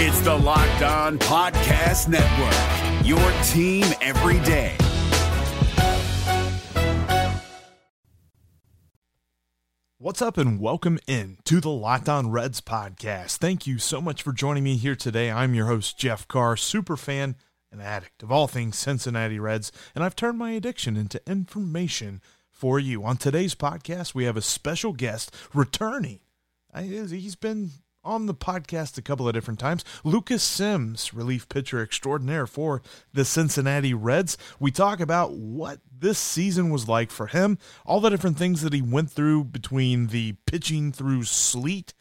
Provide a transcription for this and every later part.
It's the Locked On Podcast Network, your team every day. What's up, and welcome in to the Locked On Reds podcast. Thank you so much for joining me here today. I'm your host, Jeff Carr, super fan and addict of all things Cincinnati Reds, and I've turned my addiction into information for you. On today's podcast, we have a special guest returning. He's been on the podcast a couple of different times. Lucas Sims, relief pitcher extraordinaire for the Cincinnati Reds. We talk about what this season was like for him, all the different things that he went through between the pitching through sleet,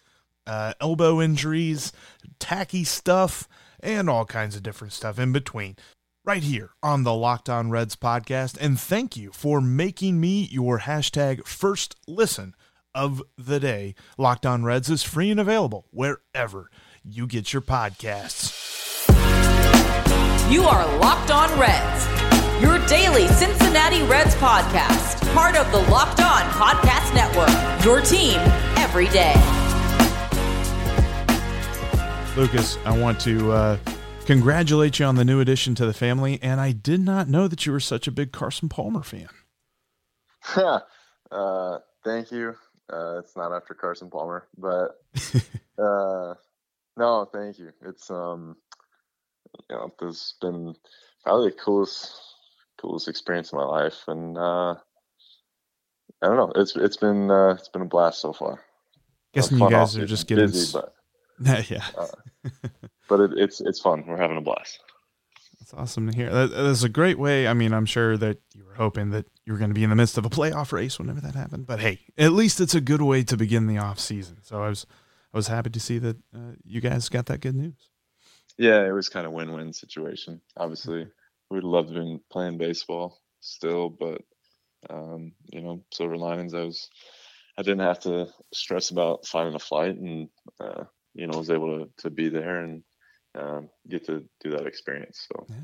uh, elbow injuries, tacky stuff, and all kinds of different stuff in between. Right here on the Locked On Reds podcast. And thank you for making me your hashtag first listen of the day. Locked On Reds is free and available wherever you get your podcasts. You are Locked On Reds, your daily Cincinnati Reds podcast, part of the Locked On Podcast Network, your team every day. Lucas, I want to uh, congratulate you on the new addition to the family, and I did not know that you were such a big Carson Palmer fan. uh, thank you. Uh, it's not after Carson Palmer, but uh, no, thank you. It's um, you know, this has been probably the coolest, coolest experience of my life, and uh, I don't know. It's it's been uh, it's been a blast so far. Guessing you guys are just getting busy, but yeah, uh, but it, it's it's fun. We're having a blast. That's awesome to hear. That, that's a great way. I mean, I'm sure that you were hoping that you were going to be in the midst of a playoff race whenever that happened. But hey, at least it's a good way to begin the off season. So I was I was happy to see that uh, you guys got that good news. Yeah, it was kind of win-win situation. Obviously, we'd love to be playing baseball still, but um, you know, silver linings. I was I didn't have to stress about finding a flight, and uh, you know, was able to to be there and um, get to do that experience. So, yeah.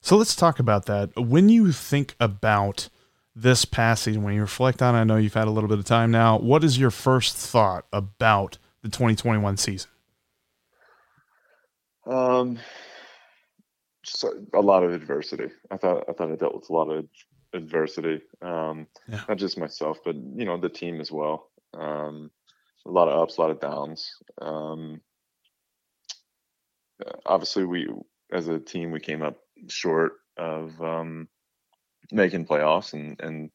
So let's talk about that. When you think about this past season, when you reflect on, it, I know you've had a little bit of time now. What is your first thought about the 2021 season? Um, just a lot of adversity. I thought I thought I dealt with a lot of adversity. Um, yeah. not just myself, but you know the team as well. Um, a lot of ups, a lot of downs. Um, obviously we as a team we came up short of um, making playoffs and and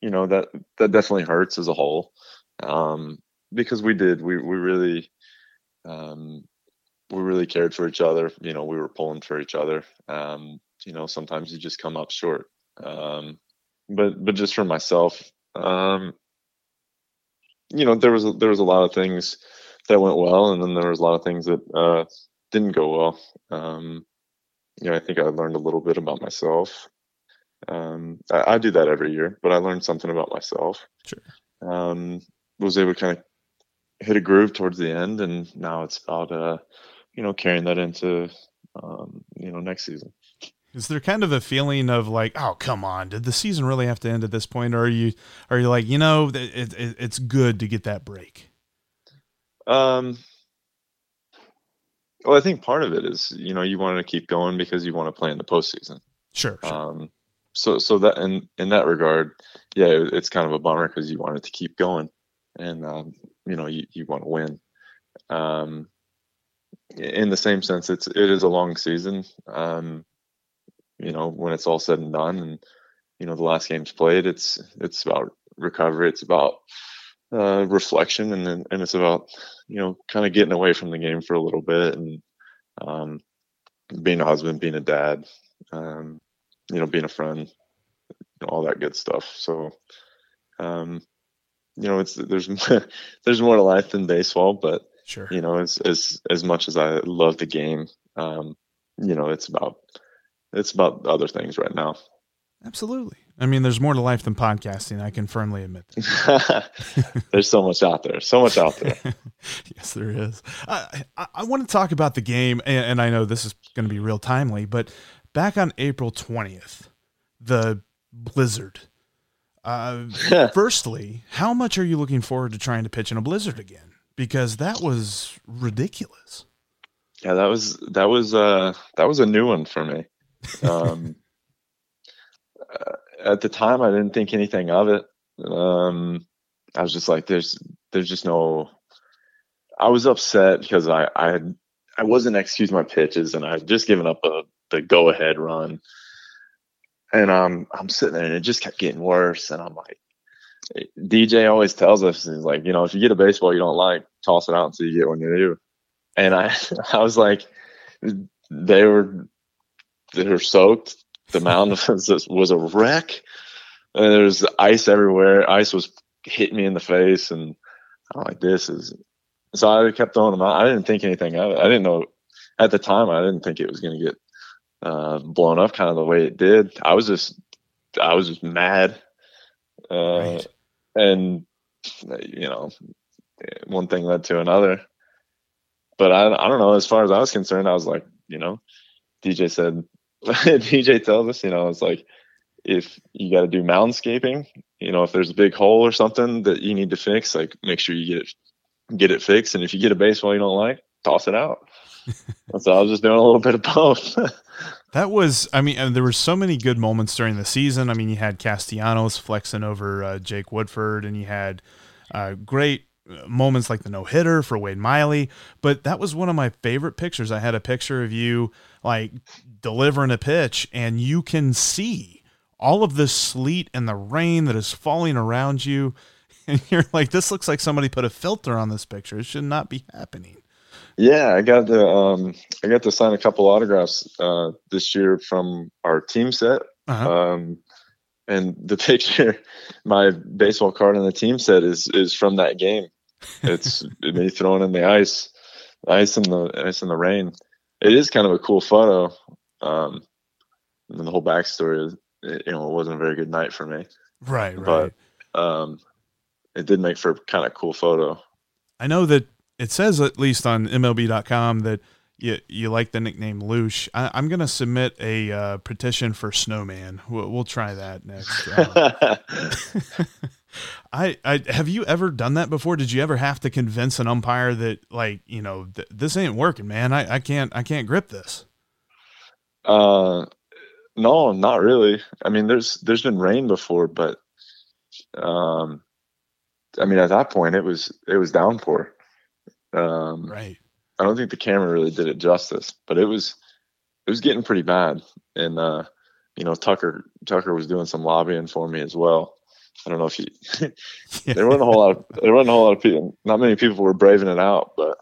you know that that definitely hurts as a whole. Um, because we did we we really um, we really cared for each other you know we were pulling for each other. Um, you know sometimes you just come up short. Um, but but just for myself um, you know there was a, there was a lot of things that went well and then there was a lot of things that uh, didn't go well. Um, you know, I think I learned a little bit about myself. Um, I, I, do that every year, but I learned something about myself. Sure. Um, was able to kind of hit a groove towards the end, and now it's about uh, you know carrying that into um, you know next season. Is there kind of a feeling of like, oh, come on, did the season really have to end at this point, or are you are you like, you know, it, it, it's good to get that break? Um, well, I think part of it is you know you want to keep going because you want to play in the postseason. Sure. sure. Um, so so that in in that regard, yeah, it's kind of a bummer because you want it to keep going, and um, you know you, you want to win. Um, in the same sense, it's it is a long season. Um, you know when it's all said and done, and you know the last game's played, it's it's about recovery. It's about uh, reflection, and then and it's about you know kind of getting away from the game for a little bit and um, being a husband, being a dad, um, you know, being a friend, all that good stuff. So, um, you know, it's there's there's more to life than baseball, but sure, you know, as as as much as I love the game, um, you know, it's about it's about other things right now. Absolutely. I mean, there's more to life than podcasting. I can firmly admit that. there's so much out there. So much out there. yes, there is. I, I, I, want to talk about the game, and, and I know this is going to be real timely, but back on April 20th, the blizzard. Uh, firstly, how much are you looking forward to trying to pitch in a blizzard again? Because that was ridiculous. Yeah, that was that was uh that was a new one for me. Um, at the time, I didn't think anything of it. Um, I was just like, there's there's just no. I was upset because I I had, I wasn't executing my pitches and I had just given up a the go ahead run, and um I'm sitting there and it just kept getting worse, and I'm like. DJ always tells us, he's like, you know, if you get a baseball you don't like, toss it out until you get one you do. And I, I was like, they were, they were soaked. The mound was, was a wreck. And there was ice everywhere. Ice was hitting me in the face, and I'm like, this is. So I kept throwing them out. I didn't think anything of it. I didn't know at the time. I didn't think it was going to get uh, blown up kind of the way it did. I was just, I was just mad. Uh, right and you know, one thing led to another. But I, I don't know. As far as I was concerned, I was like, you know, DJ said, DJ tells us, you know, it's like if you got to do moundscaping, you know, if there's a big hole or something that you need to fix, like make sure you get it get it fixed. And if you get a baseball you don't like, toss it out. so I was just doing a little bit of both. That was, I mean, there were so many good moments during the season. I mean, you had Castellanos flexing over uh, Jake Woodford, and you had uh, great moments like the no hitter for Wade Miley. But that was one of my favorite pictures. I had a picture of you like delivering a pitch, and you can see all of the sleet and the rain that is falling around you. And you're like, this looks like somebody put a filter on this picture. It should not be happening. Yeah, I got to um, I got to sign a couple autographs uh, this year from our team set. Uh-huh. Um, and the picture, my baseball card on the team set is is from that game. It's me throwing in the ice, ice in the ice in the rain. It is kind of a cool photo. Um, and the whole backstory is, you know, it wasn't a very good night for me. Right, right. But um, it did make for kind of cool photo. I know that it says at least on MLB.com that you you like the nickname Loosh. I, am gonna submit a uh, petition for Snowman. We'll, we'll try that next. Um, I, I have you ever done that before? Did you ever have to convince an umpire that like you know th- this ain't working, man? I, I can't I can't grip this. Uh, no, not really. I mean, there's there's been rain before, but um, I mean at that point it was it was downpour. Um, right. I don't think the camera really did it justice, but it was it was getting pretty bad. And uh, you know, Tucker Tucker was doing some lobbying for me as well. I don't know if you there weren't a whole lot of there weren't a whole lot of people not many people were braving it out, but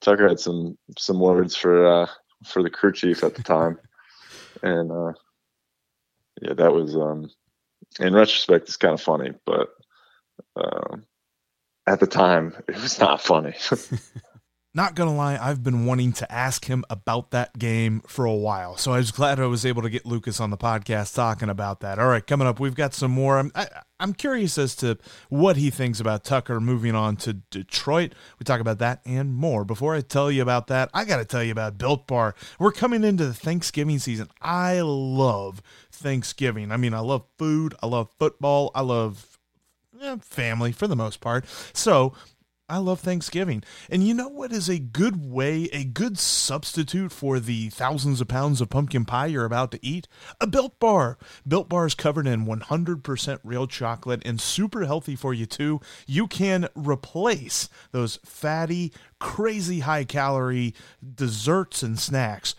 Tucker had some some words for uh for the crew chief at the time. and uh yeah, that was um in retrospect it's kind of funny, but um at the time, it was not funny. not gonna lie, I've been wanting to ask him about that game for a while. So I was glad I was able to get Lucas on the podcast talking about that. All right, coming up, we've got some more. I, am i am curious as to what he thinks about Tucker moving on to Detroit. We talk about that and more. Before I tell you about that, I got to tell you about Built Bar. We're coming into the Thanksgiving season. I love Thanksgiving. I mean, I love food. I love football. I love eh, family for the most part. So I love Thanksgiving. And you know what is a good way, a good substitute for the thousands of pounds of pumpkin pie you're about to eat? A Built Bar. Built Bar is covered in 100% real chocolate and super healthy for you too. You can replace those fatty, crazy high calorie desserts and snacks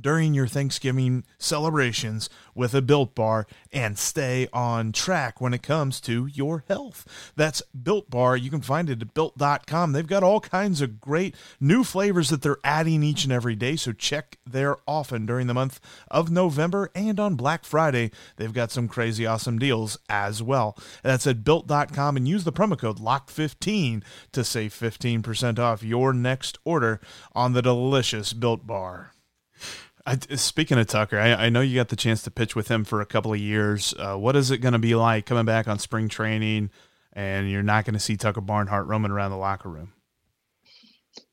during your Thanksgiving celebrations with a Built Bar and stay on track when it comes to your health. That's Built Bar. You can find it at built.com. They've got all kinds of great new flavors that they're adding each and every day, so check there often during the month of November and on Black Friday. They've got some crazy awesome deals as well. That's at built.com and use the promo code LOCK15 to save 15% off your next order on the delicious Built Bar. I, speaking of Tucker, I, I, know you got the chance to pitch with him for a couple of years. Uh, what is it going to be like coming back on spring training, and you're not going to see Tucker Barnhart roaming around the locker room?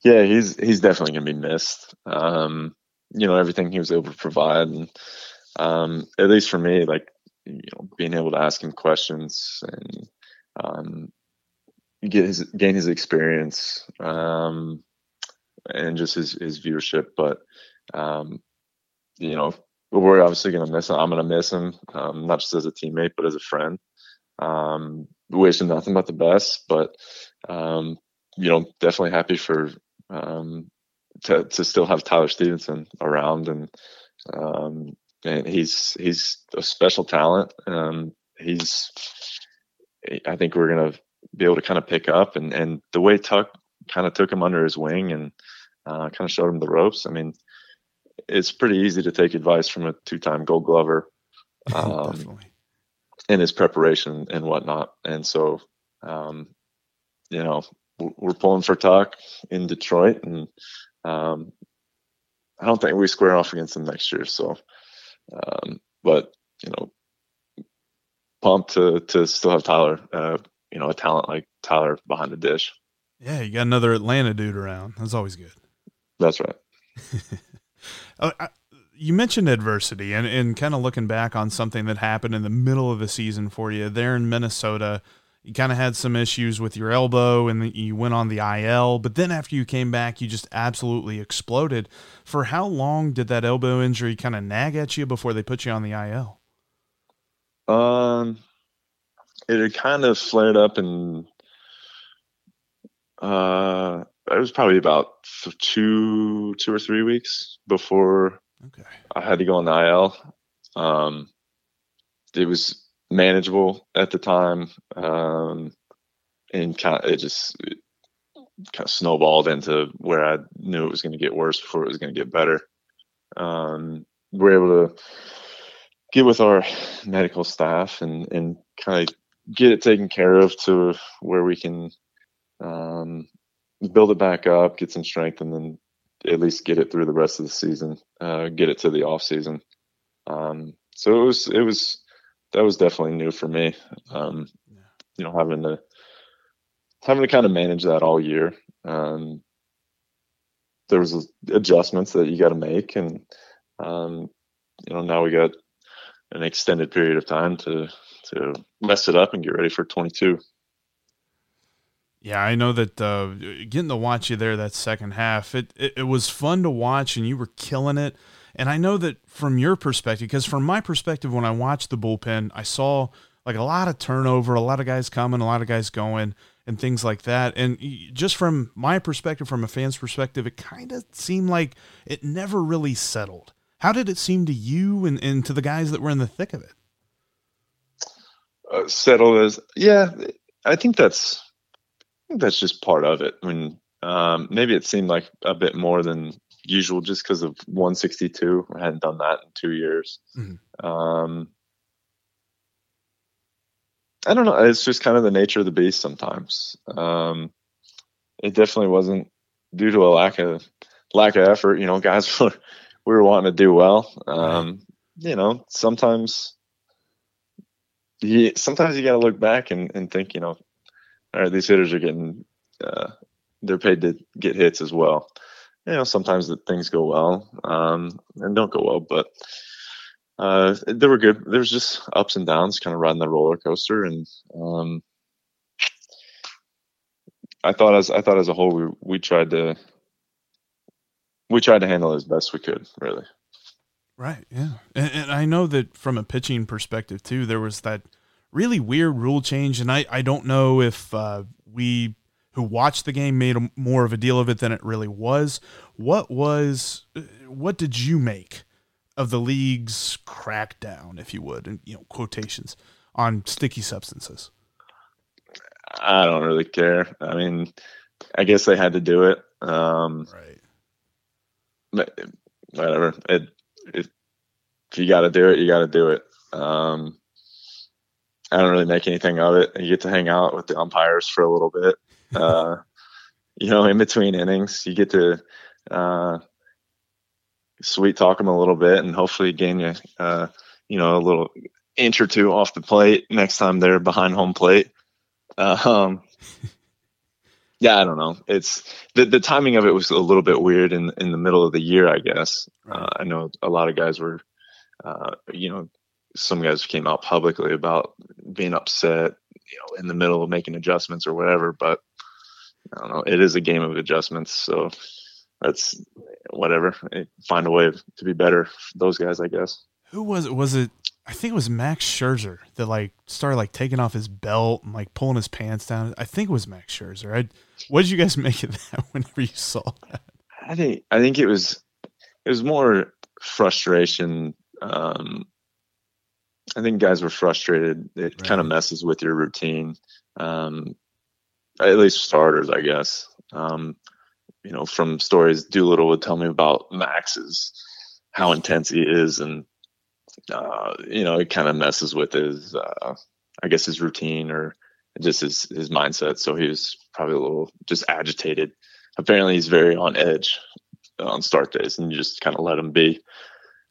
Yeah, he's he's definitely going to be missed. Um, you know everything he was able to provide, and um, at least for me, like you know, being able to ask him questions and um, get his gain his experience. Um, and just his his viewership. But um, you know, we're obviously gonna miss him. I'm gonna miss him, um, not just as a teammate, but as a friend. Um, wish him nothing but the best, but um, you know, definitely happy for um, to to still have Tyler Stephenson around, and um, and he's he's a special talent. Um, he's I think we're gonna be able to kind of pick up, and and the way Tuck kind of took him under his wing and uh, kind of showed him the ropes. I mean, it's pretty easy to take advice from a two-time Gold Glover. Um, in his preparation and whatnot. And so, um, you know, we're pulling for Tuck in Detroit, and um, I don't think we square off against them next year. So, um, but you know, pumped to to still have Tyler, uh, you know, a talent like Tyler behind the dish. Yeah, you got another Atlanta dude around. That's always good. That's right. I, you mentioned adversity and, and kind of looking back on something that happened in the middle of the season for you there in Minnesota. You kind of had some issues with your elbow and you went on the IL, but then after you came back, you just absolutely exploded. For how long did that elbow injury kind of nag at you before they put you on the IL? Um, it had kind of flared up and uh, it was probably about two, two or three weeks before Okay. I had to go on the IL. Um, it was manageable at the time, um, and kind of it just it kind of snowballed into where I knew it was going to get worse before it was going to get better. Um, we are able to get with our medical staff and and kind of get it taken care of to where we can um, build it back up, get some strength, and then at least get it through the rest of the season, uh, get it to the off season. Um, so it was it was that was definitely new for me. Um, you know, having to having to kind of manage that all year. Um, there was adjustments that you got to make, and um, you know now we got an extended period of time to to mess it up and get ready for 22. Yeah, I know that uh, getting to watch you there that second half, it, it, it was fun to watch, and you were killing it. And I know that from your perspective, because from my perspective, when I watched the bullpen, I saw like a lot of turnover, a lot of guys coming, a lot of guys going, and things like that. And just from my perspective, from a fan's perspective, it kind of seemed like it never really settled. How did it seem to you and, and to the guys that were in the thick of it? Uh, settled as, yeah, I think that's that's just part of it. I mean, um, maybe it seemed like a bit more than usual just because of 162. I hadn't done that in two years. Mm-hmm. Um, I don't know. It's just kind of the nature of the beast sometimes. Um, it definitely wasn't due to a lack of lack of effort. You know, guys were we were wanting to do well. Um, you know, sometimes you sometimes you got to look back and, and think, you know, all right, these hitters are getting, uh, they're paid to get hits as well. You know, sometimes the things go well um, and don't go well, but uh, they were good. There was just ups and downs, kind of riding the roller coaster, and um, I thought as I thought as a whole, we we tried to we tried to handle it as best we could, really. Right. Yeah. And, and, I know that from a pitching perspective too, there was that really weird rule change, and I I don't know if uh, we who watched the game made a, more of a deal of it than it really was. What was what did you make of the league's crackdown, if you would, and you know quotations on sticky substances? I don't really care. I mean, I guess they had to do it. Um, right. Whatever. It, it, if you got to do it, you got to do it. Um, I don't really make anything of it. You get to hang out with the umpires for a little bit. Uh, you know, in between innings, you get to uh, sweet talk them a little bit, and hopefully gain you, uh, you know, a little inch or two off the plate next time they're behind home plate. um, yeah, I don't know. It's the the timing of it was a little bit weird in in the middle of the year, I guess. Uh, I know a lot of guys were, uh, you know, some guys came out publicly about being upset, you know, in the middle of making adjustments or whatever. But I don't know. It is a game of adjustments, so that's whatever. Find a way to be better. those guys, I guess. Who was it? Was it? I think it was Max Scherzer that like started like taking off his belt and like pulling his pants down. I think it was Max Scherzer. I, what did you guys make of that whenever you saw that? I think I think it was it was more frustration. Um, I think guys were frustrated. It right. kind of messes with your routine. Um, at least starters, I guess. Um, you know, from stories Doolittle would tell me about Max's, how intense he is, and uh, you know, it kind of messes with his, uh, I guess, his routine or just his his mindset. So he was probably a little just agitated. Apparently, he's very on edge on start days, and you just kind of let him be.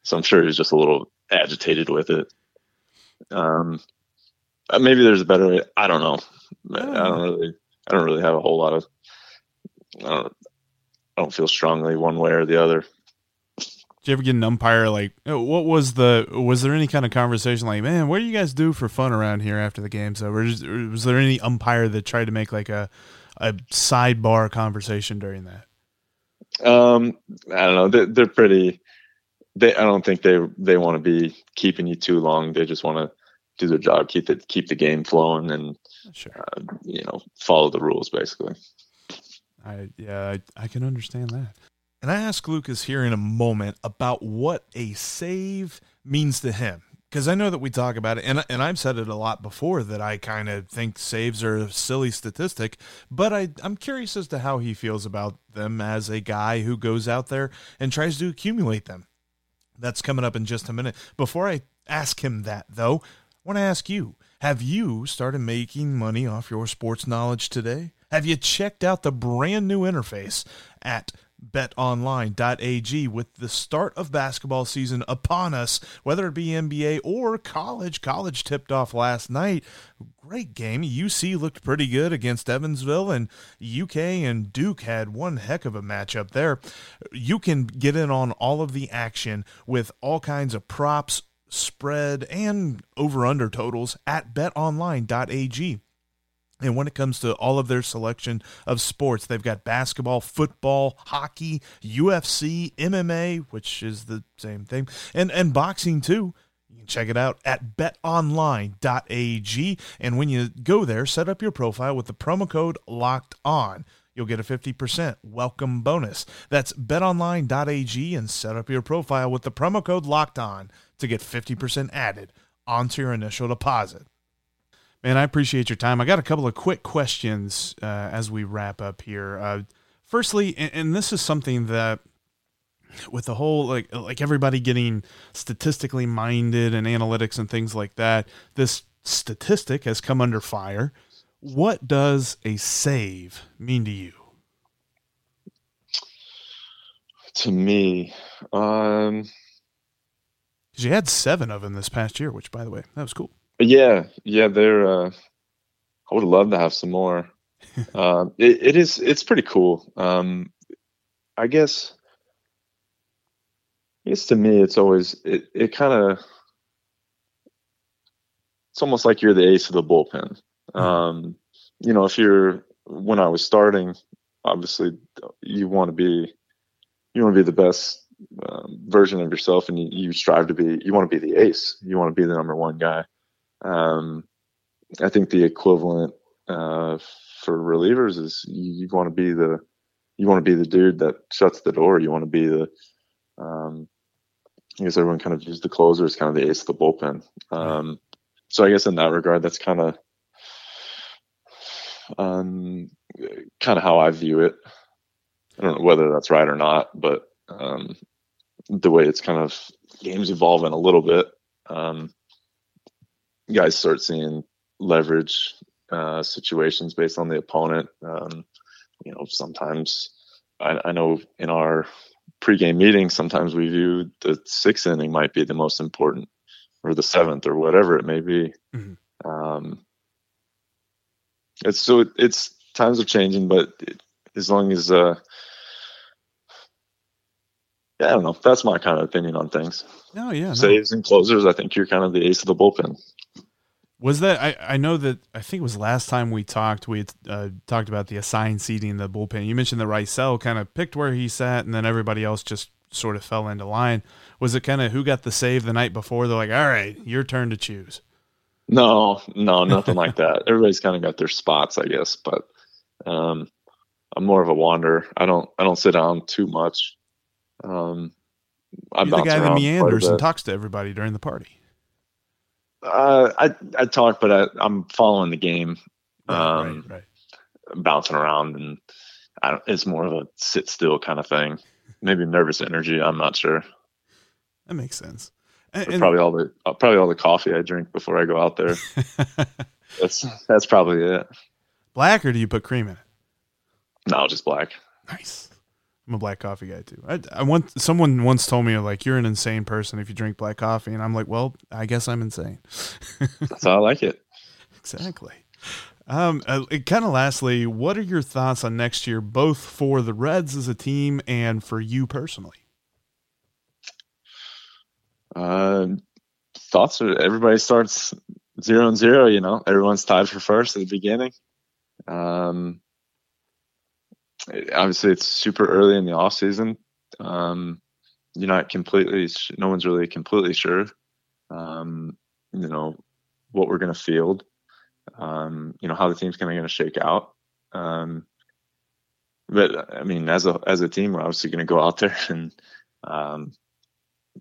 So I'm sure he was just a little agitated with it. Um, uh, maybe there's a better way. I don't know. I don't really. I don't really have a whole lot of. I don't. I don't feel strongly one way or the other. Did you ever get an umpire like uh, what was the was there any kind of conversation like man what do you guys do for fun around here after the game's over? Was there any umpire that tried to make like a a sidebar conversation during that? Um, I don't know. They're, they're pretty. They I don't think they they want to be keeping you too long. They just want to do their job, keep the keep the game flowing, and sure. uh, you know follow the rules basically. I yeah, I, I can understand that. And I ask Lucas here in a moment about what a save means to him. Because I know that we talk about it, and, and I've said it a lot before that I kind of think saves are a silly statistic, but I, I'm curious as to how he feels about them as a guy who goes out there and tries to accumulate them. That's coming up in just a minute. Before I ask him that, though, I want to ask you have you started making money off your sports knowledge today? Have you checked out the brand new interface at betonline.ag with the start of basketball season upon us, whether it be NBA or college. College tipped off last night. Great game. UC looked pretty good against Evansville, and UK and Duke had one heck of a matchup there. You can get in on all of the action with all kinds of props, spread, and over under totals at betonline.ag. And when it comes to all of their selection of sports, they've got basketball, football, hockey, UFC, MMA, which is the same thing, and, and boxing too. You can check it out at betonline.ag. And when you go there, set up your profile with the promo code locked on. You'll get a 50% welcome bonus. That's betonline.ag and set up your profile with the promo code locked on to get 50% added onto your initial deposit. Man, I appreciate your time. I got a couple of quick questions uh, as we wrap up here. Uh, firstly, and, and, this is something that with the whole like like everybody getting statistically minded and analytics and things like that, this statistic has come under fire. What does a save mean to you? To me, um, because you had seven of them this past year, which, by the way, that was cool. Yeah, yeah, they're. Uh, I would love to have some more. uh, it, it is. It's pretty cool. Um, I guess. I guess to me, it's always it. It kind of. It's almost like you're the ace of the bullpen. Hmm. Um, you know, if you're when I was starting, obviously you want to be, you want to be the best um, version of yourself, and you, you strive to be. You want to be the ace. You want to be the number one guy. Um, I think the equivalent uh, for relievers is you, you want to be the you want to be the dude that shuts the door. You want to be the um, I guess everyone kind of views the closer as kind of the ace of the bullpen. Um, so I guess in that regard, that's kind of um, kind of how I view it. I don't know whether that's right or not, but um, the way it's kind of games evolving a little bit. Um, guys start seeing leverage uh, situations based on the opponent. Um, you know, sometimes I, I, know in our pregame meetings, sometimes we view the sixth inning might be the most important, or the seventh, or whatever it may be. Mm-hmm. Um, it's so it's times are changing, but it, as long as uh, yeah, I don't know. That's my kind of opinion on things. Oh yeah, saves no. and closers. I think you're kind of the ace of the bullpen. Was that I, I know that I think it was last time we talked we had, uh, talked about the assigned seating in the bullpen. You mentioned that Raisel kind of picked where he sat, and then everybody else just sort of fell into line. Was it kind of who got the save the night before? They're like, all right, your turn to choose. No, no, nothing like that. Everybody's kind of got their spots, I guess, but um, I'm more of a wanderer. I don't I don't sit down too much. Um, I You're the guy that meanders and talks to everybody during the party. Uh, I I talk, but I, am following the game, um, right, right. bouncing around, and I it's more of a sit still kind of thing. Maybe nervous energy. I'm not sure. That makes sense. And, and probably all the uh, probably all the coffee I drink before I go out there. that's that's probably it. Black or do you put cream in it? No, just black. Nice. I'm a black coffee guy too. I, I want someone once told me like you're an insane person if you drink black coffee, and I'm like, well, I guess I'm insane. That's how I like it. Exactly. Um, uh, kind of lastly, what are your thoughts on next year, both for the Reds as a team and for you personally? Uh, thoughts are everybody starts zero and zero. You know, everyone's tied for first at the beginning. Um, obviously it's super early in the off season. Um, you're not completely, no one's really completely sure, um, you know, what we're going to field, um, you know, how the team's kind of going to shake out. Um, but I mean, as a, as a team, we're obviously going to go out there and, um,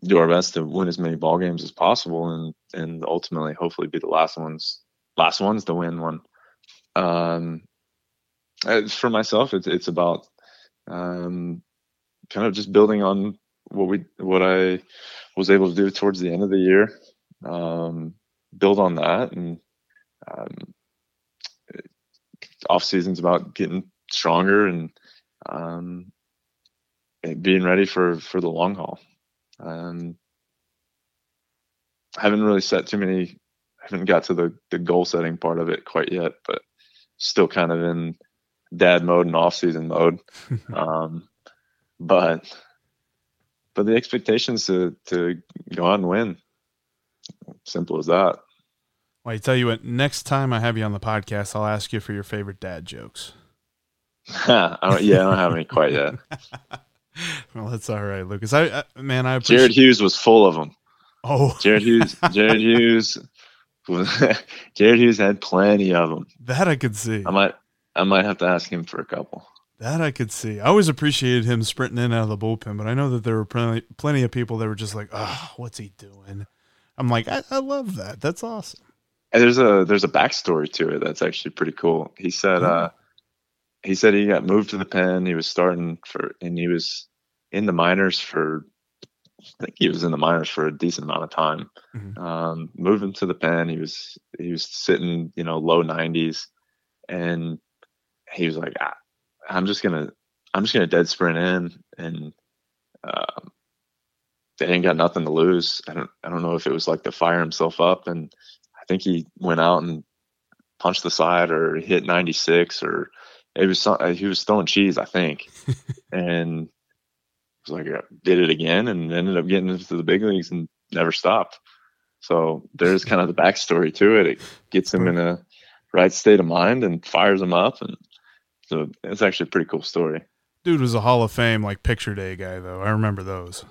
do our best to win as many ball games as possible and, and ultimately hopefully be the last ones, last ones to win one. Uh, for myself, it's it's about um, kind of just building on what we what I was able to do towards the end of the year. Um, build on that, and um, off season's about getting stronger and, um, being ready for for the long haul. Um, I haven't really set too many. I haven't got to the the goal setting part of it quite yet, but still kind of in dad mode and off season mode. um, but but the expectations to to go out and win. Simple as that. Well, I tell you what, next time I have you on the podcast, I'll ask you for your favorite dad jokes. I don't, yeah, I don't have any quite yet. well, that's all right, Lucas. I, I man, I appreciate- Jared Hughes was full of them. Oh, Jared Hughes. Jared Hughes. Jared Hughes had plenty of them. That I could see. I might I might have to ask him for a couple. That I could see. I always appreciated him sprinting in out of the bullpen, but I know that there were plenty, plenty of people that were just like, "Oh, what's he doing?" I'm like, I, I love that. That's awesome. And there's a there's a backstory to it that's actually pretty cool. He said, uh, he said he got moved to the pen. He was starting for, and he was in the minors for, I think he was in the minors for a decent amount of time. Mm-hmm. Um, moved him to the pen. He was he was sitting, you know, low 90s, and he was like, ah, I'm just gonna, I'm just gonna dead sprint in, and um, they ain't got nothing to lose. I don't, I don't know if it was like to fire himself up, and I think he went out and punched the side or hit 96 or it was some, he was throwing cheese, I think, and was like did it again and ended up getting into the big leagues and never stopped. So there's kind of the backstory to it. It gets him in a right state of mind and fires him up and so it's actually a pretty cool story. Dude was a Hall of Fame like picture day guy though. I remember those.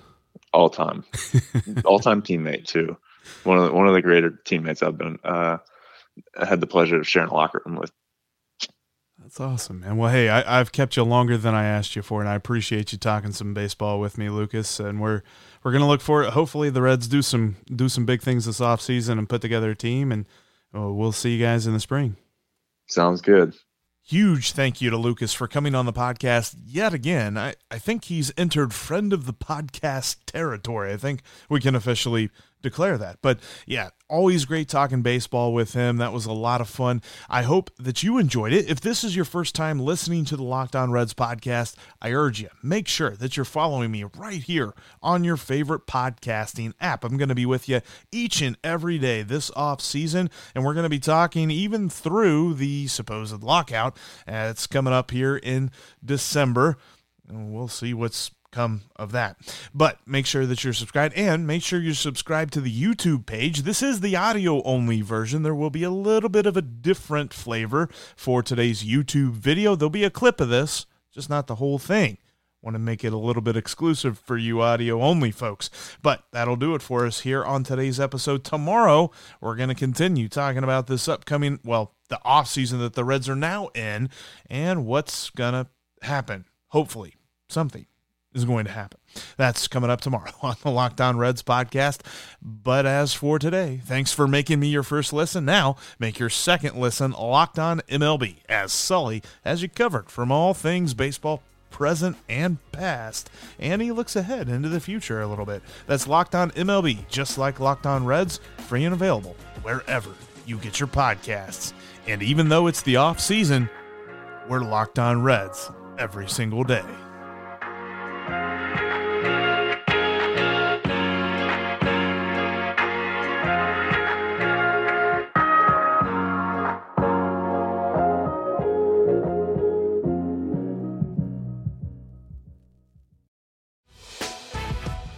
All time, all time teammate too. One of the, one of the greater teammates I've been. Uh, I had the pleasure of sharing a locker room with. That's awesome, man. Well, hey, I, have kept you longer than I asked you for, and I appreciate you talking some baseball with me, Lucas. And we're we're gonna look for it. Hopefully, the Reds do some do some big things this off season and put together a team, and uh, we'll see you guys in the spring. Sounds good. Huge thank you to Lucas for coming on the podcast yet again. I, I think he's entered friend of the podcast territory. I think we can officially declare that. But yeah, always great talking baseball with him. That was a lot of fun. I hope that you enjoyed it. If this is your first time listening to the Locked On Reds podcast, I urge you, make sure that you're following me right here on your favorite podcasting app. I'm going to be with you each and every day this off season, and we're going to be talking even through the supposed lockout. Uh, that's coming up here in December. We'll see what's come of that. But make sure that you're subscribed and make sure you're subscribed to the YouTube page. This is the audio only version. There will be a little bit of a different flavor for today's YouTube video. There'll be a clip of this, just not the whole thing. Want to make it a little bit exclusive for you audio only folks. But that'll do it for us here on today's episode. Tomorrow, we're going to continue talking about this upcoming, well, the off season that the Reds are now in and what's going to happen. Hopefully, something is going to happen. That's coming up tomorrow on the Locked On Reds podcast. But as for today, thanks for making me your first listen. Now, make your second listen Locked On MLB as Sully as you covered from all things baseball present and past, and he looks ahead into the future a little bit. That's Locked On MLB, just like Locked On Reds, free and available wherever you get your podcasts. And even though it's the off season, we're Locked On Reds every single day.